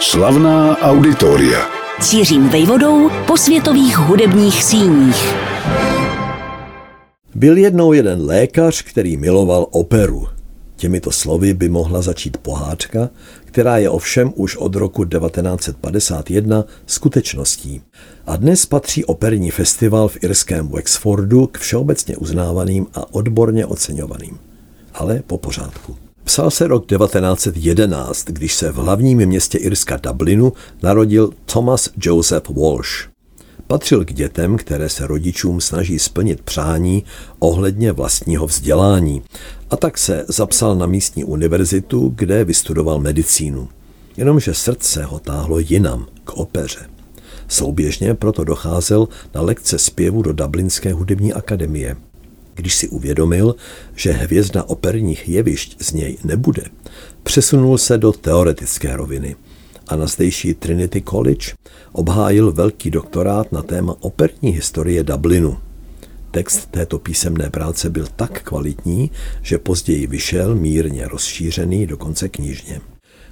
Slavná auditoria. Cířím vejvodou po světových hudebních síních. Byl jednou jeden lékař, který miloval operu. Těmito slovy by mohla začít pohádka, která je ovšem už od roku 1951 skutečností. A dnes patří operní festival v irském Wexfordu k všeobecně uznávaným a odborně oceňovaným. Ale po pořádku. Psal se rok 1911, když se v hlavním městě Irska Dublinu narodil Thomas Joseph Walsh. Patřil k dětem, které se rodičům snaží splnit přání ohledně vlastního vzdělání a tak se zapsal na místní univerzitu, kde vystudoval medicínu. Jenomže srdce ho táhlo jinam, k opeře. Souběžně proto docházel na lekce zpěvu do Dublinské hudební akademie. Když si uvědomil, že hvězda operních jevišť z něj nebude, přesunul se do teoretické roviny a na zdejší Trinity College obhájil velký doktorát na téma operní historie Dublinu. Text této písemné práce byl tak kvalitní, že později vyšel mírně rozšířený dokonce knižně.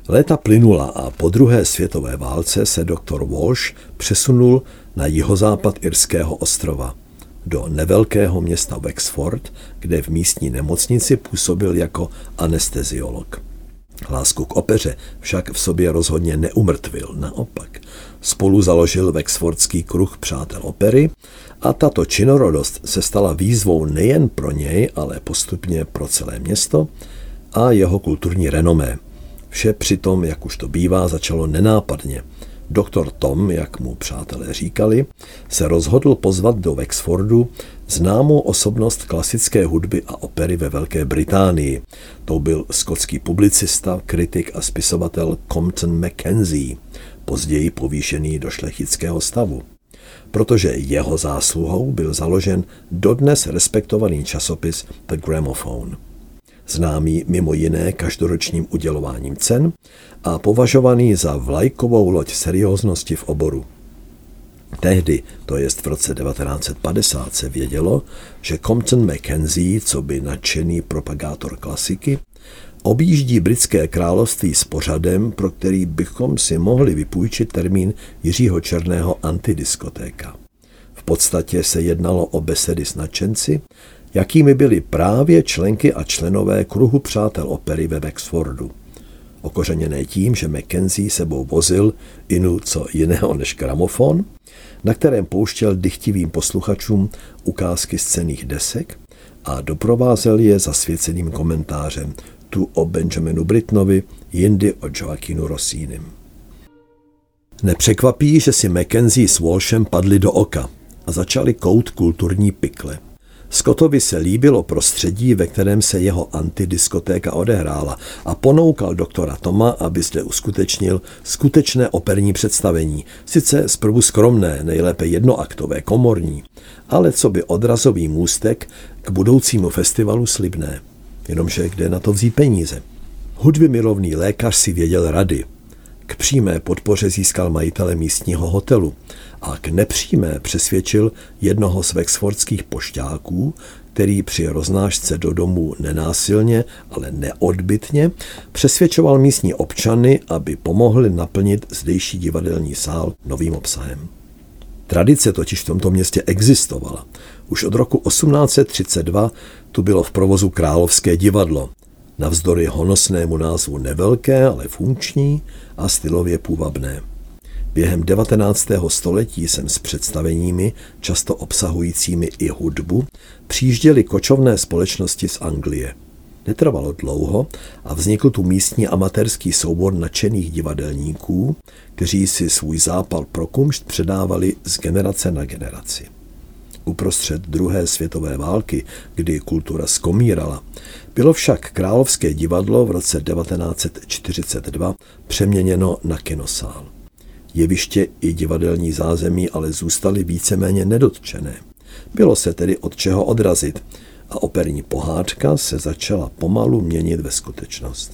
Léta plynula a po druhé světové válce se doktor Walsh přesunul na jihozápad Irského ostrova do nevelkého města Wexford, kde v místní nemocnici působil jako anesteziolog. Lásku k opeře však v sobě rozhodně neumrtvil, naopak. Spolu založil Wexfordský kruh přátel opery a tato činorodost se stala výzvou nejen pro něj, ale postupně pro celé město a jeho kulturní renomé. Vše přitom, jak už to bývá, začalo nenápadně. Doktor Tom, jak mu přátelé říkali, se rozhodl pozvat do Wexfordu známou osobnost klasické hudby a opery ve Velké Británii. To byl skotský publicista, kritik a spisovatel Compton Mackenzie, později povýšený do šlechtického stavu. Protože jeho zásluhou byl založen dodnes respektovaný časopis The Gramophone známý mimo jiné každoročním udělováním cen a považovaný za vlajkovou loď serióznosti v oboru. Tehdy, to jest v roce 1950, se vědělo, že Compton Mackenzie, co by nadšený propagátor klasiky, objíždí britské království s pořadem, pro který bychom si mohli vypůjčit termín Jiřího Černého antidiskotéka. V podstatě se jednalo o besedy s nadšenci, jakými byly právě členky a členové kruhu přátel opery ve Wexfordu. Okořeněné tím, že Mackenzie sebou vozil inu co jiného než gramofon, na kterém pouštěl dychtivým posluchačům ukázky z desek a doprovázel je zasvěceným komentářem tu o Benjaminu Britnovi, jindy o Joaquinu Rossínim. Nepřekvapí, že si Mackenzie s Walshem padli do oka a začali kout kulturní pikle – Scottovi se líbilo prostředí, ve kterém se jeho antidiskotéka odehrála a ponoukal doktora Toma, aby zde uskutečnil skutečné operní představení, sice zprvu skromné, nejlépe jednoaktové, komorní, ale co by odrazový můstek k budoucímu festivalu slibné. Jenomže kde na to vzít peníze? Hudby milovný lékař si věděl rady. K přímé podpoře získal majitele místního hotelu a k nepřímé přesvědčil jednoho z vexfordských pošťáků, který při roznášce do domu nenásilně, ale neodbitně přesvědčoval místní občany, aby pomohli naplnit zdejší divadelní sál novým obsahem. Tradice totiž v tomto městě existovala. Už od roku 1832 tu bylo v provozu Královské divadlo, navzdory honosnému názvu nevelké, ale funkční a stylově půvabné. Během 19. století jsem s představeními, často obsahujícími i hudbu, přijížděli kočovné společnosti z Anglie. Netrvalo dlouho a vznikl tu místní amatérský soubor nadšených divadelníků, kteří si svůj zápal pro kumšt předávali z generace na generaci. Uprostřed druhé světové války, kdy kultura skomírala, bylo však Královské divadlo v roce 1942 přeměněno na kinosál. Jeviště i divadelní zázemí ale zůstaly víceméně nedotčené. Bylo se tedy od čeho odrazit a operní pohádka se začala pomalu měnit ve skutečnost.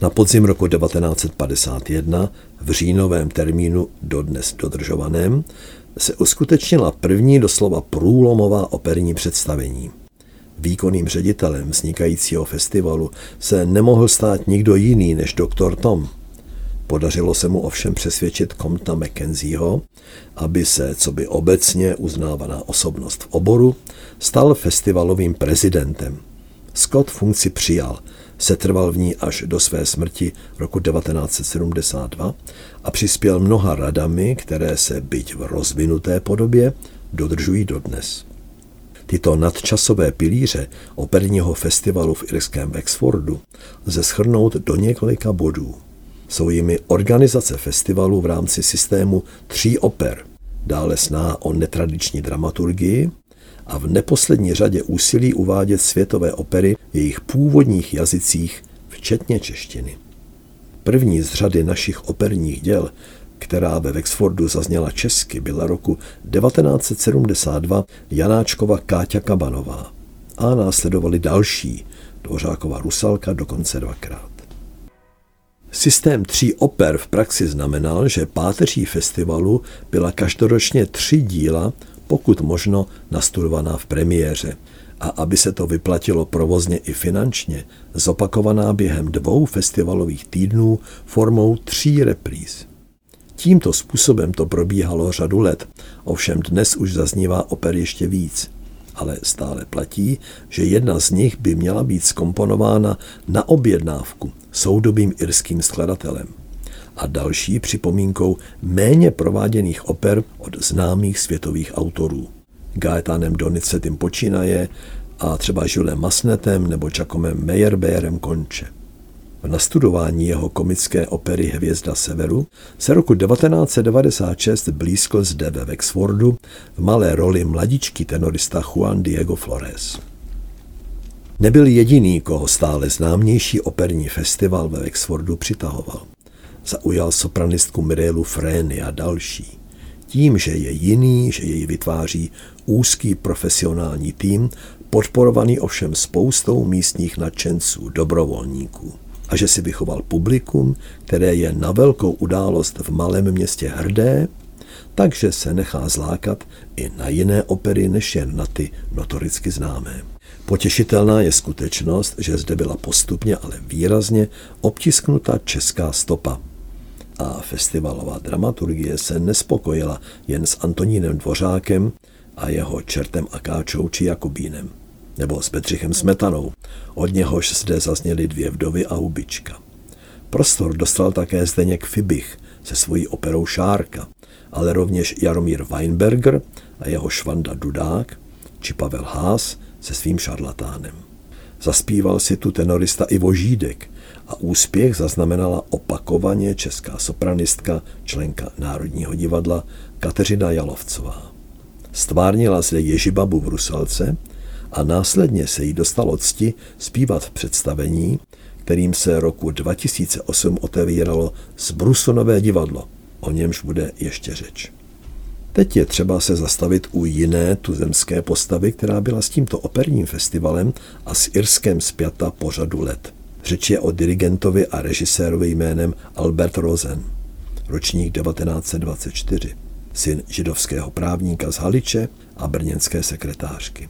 Na podzim roku 1951 v říjnovém termínu dodnes dodržovaném se uskutečnila první doslova průlomová operní představení. Výkonným ředitelem vznikajícího festivalu se nemohl stát nikdo jiný než doktor Tom – Podařilo se mu ovšem přesvědčit Compta Mackenzieho, aby se, co by obecně uznávaná osobnost v oboru, stal festivalovým prezidentem. Scott funkci přijal, setrval v ní až do své smrti roku 1972 a přispěl mnoha radami, které se byť v rozvinuté podobě dodržují dodnes. Tyto nadčasové pilíře operního festivalu v irském Wexfordu lze schrnout do několika bodů. Jsou jimi organizace festivalu v rámci systému tří oper, dále sná o netradiční dramaturgii a v neposlední řadě úsilí uvádět světové opery v jejich původních jazycích, včetně češtiny. První z řady našich operních děl která ve Wexfordu zazněla česky, byla roku 1972 Janáčkova Káťa Kabanová a následovali další, Dvořákova Rusalka dokonce dvakrát. Systém tří oper v praxi znamenal, že páteří festivalu byla každoročně tři díla, pokud možno nastudovaná v premiéře, a aby se to vyplatilo provozně i finančně, zopakovaná během dvou festivalových týdnů formou tří repríz. Tímto způsobem to probíhalo řadu let, ovšem dnes už zaznívá oper ještě víc. Ale stále platí, že jedna z nich by měla být skomponována na objednávku soudobým irským skladatelem a další připomínkou méně prováděných oper od známých světových autorů. Gaetanem Donizetim počínaje a třeba Žulem Masnetem nebo Čakomem Meyerbeerem konče. V nastudování jeho komické opery Hvězda severu se roku 1996 blízko zde ve Wexfordu v malé roli mladičký tenorista Juan Diego Flores. Nebyl jediný, koho stále známější operní festival ve Wexfordu přitahoval. Zaujal sopranistku Mirelu Frény a další. Tím, že je jiný, že jej vytváří úzký profesionální tým, podporovaný ovšem spoustou místních nadšenců, dobrovolníků a že si vychoval publikum, které je na velkou událost v malém městě hrdé, takže se nechá zlákat i na jiné opery než jen na ty notoricky známé. Potěšitelná je skutečnost, že zde byla postupně, ale výrazně obtisknuta česká stopa. A festivalová dramaturgie se nespokojila jen s Antonínem Dvořákem a jeho čertem Akáčou či Jakubínem nebo s Bedřichem Smetanou. Od něhož zde zazněly dvě vdovy a hubička. Prostor dostal také Zdeněk Fibich se svojí operou Šárka, ale rovněž Jaromír Weinberger a jeho Švanda Dudák, či Pavel Haas se svým šarlatánem. Zaspíval si tu tenorista Ivo Žídek a úspěch zaznamenala opakovaně česká sopranistka, členka Národního divadla Kateřina Jalovcová. Stvárnila zde Ježibabu v Rusalce a následně se jí dostalo cti zpívat v představení, kterým se roku 2008 otevíralo Zbrusonové divadlo, o němž bude ještě řeč. Teď je třeba se zastavit u jiné tuzemské postavy, která byla s tímto operním festivalem a s Irskem zpěta po řadu let. Řeč je o dirigentovi a režisérovi jménem Albert Rosen, ročník 1924, syn židovského právníka z Haliče a brněnské sekretářky.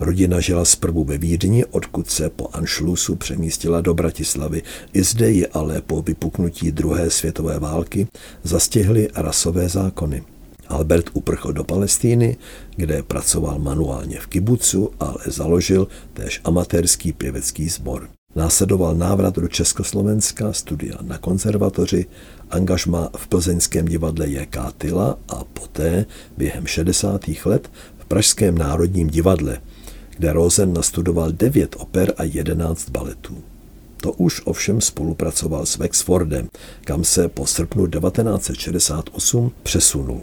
Rodina žila zprvu ve Vídni, odkud se po Anšlusu přemístila do Bratislavy. I zde ji ale po vypuknutí druhé světové války zastihly rasové zákony. Albert uprchl do Palestíny, kde pracoval manuálně v kibucu, ale založil též amatérský pěvecký sbor. Následoval návrat do Československa, studia na konzervatoři, angažma v plzeňském divadle J.K. Tyla a poté během 60. let Pražském národním divadle, kde Rosen nastudoval devět oper a jedenáct baletů. To už ovšem spolupracoval s Wexfordem, kam se po srpnu 1968 přesunul.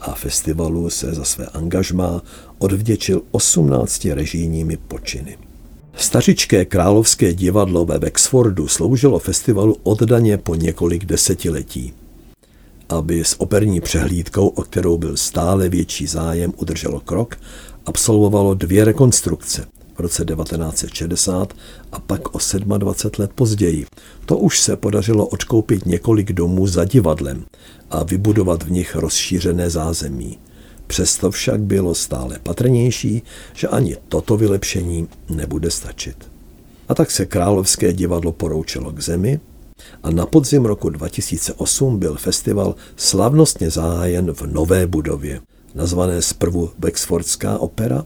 A festivalu se za své angažmá odvděčil 18 režijními počiny. Stařičké královské divadlo ve Wexfordu sloužilo festivalu oddaně po několik desetiletí aby s operní přehlídkou, o kterou byl stále větší zájem, udrželo krok, absolvovalo dvě rekonstrukce v roce 1960 a pak o 27 let později. To už se podařilo odkoupit několik domů za divadlem a vybudovat v nich rozšířené zázemí. Přesto však bylo stále patrnější, že ani toto vylepšení nebude stačit. A tak se královské divadlo poroučilo k zemi A na podzim roku 2008 byl festival slavnostně zahájen v nové budově, nazvané zprvu Wexfordská opera,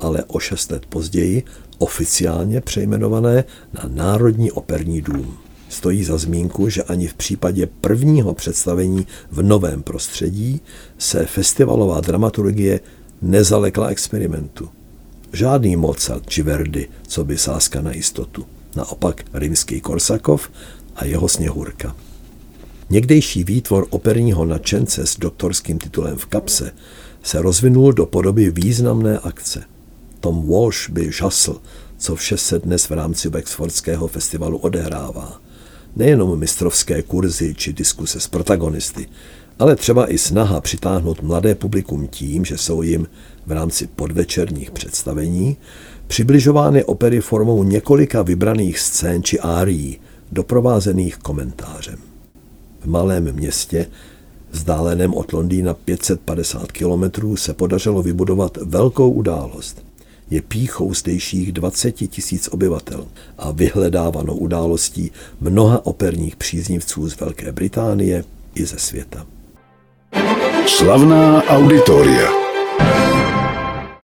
ale o šest let později oficiálně přejmenované na Národní operní dům. Stojí za zmínku, že ani v případě prvního představení v novém prostředí se festivalová dramaturgie nezalekla experimentu. Žádný Mozart či Verdi, co by sázka na jistotu. Naopak rimský Korsakov a jeho Sněhurka. Někdejší výtvor operního nadšence s doktorským titulem v kapse se rozvinul do podoby významné akce. Tom Walsh by žasl, co vše se dnes v rámci Wexfordského festivalu odehrává. Nejenom mistrovské kurzy či diskuse s protagonisty, ale třeba i snaha přitáhnout mladé publikum tím, že jsou jim v rámci podvečerních představení přibližovány opery formou několika vybraných scén či árií, doprovázených komentářem. V malém městě, vzdáleném od Londýna 550 kilometrů, se podařilo vybudovat velkou událost. Je píchou zdejších 20 tisíc obyvatel a vyhledávanou událostí mnoha operních příznivců z Velké Británie i ze světa. Slavná auditoria.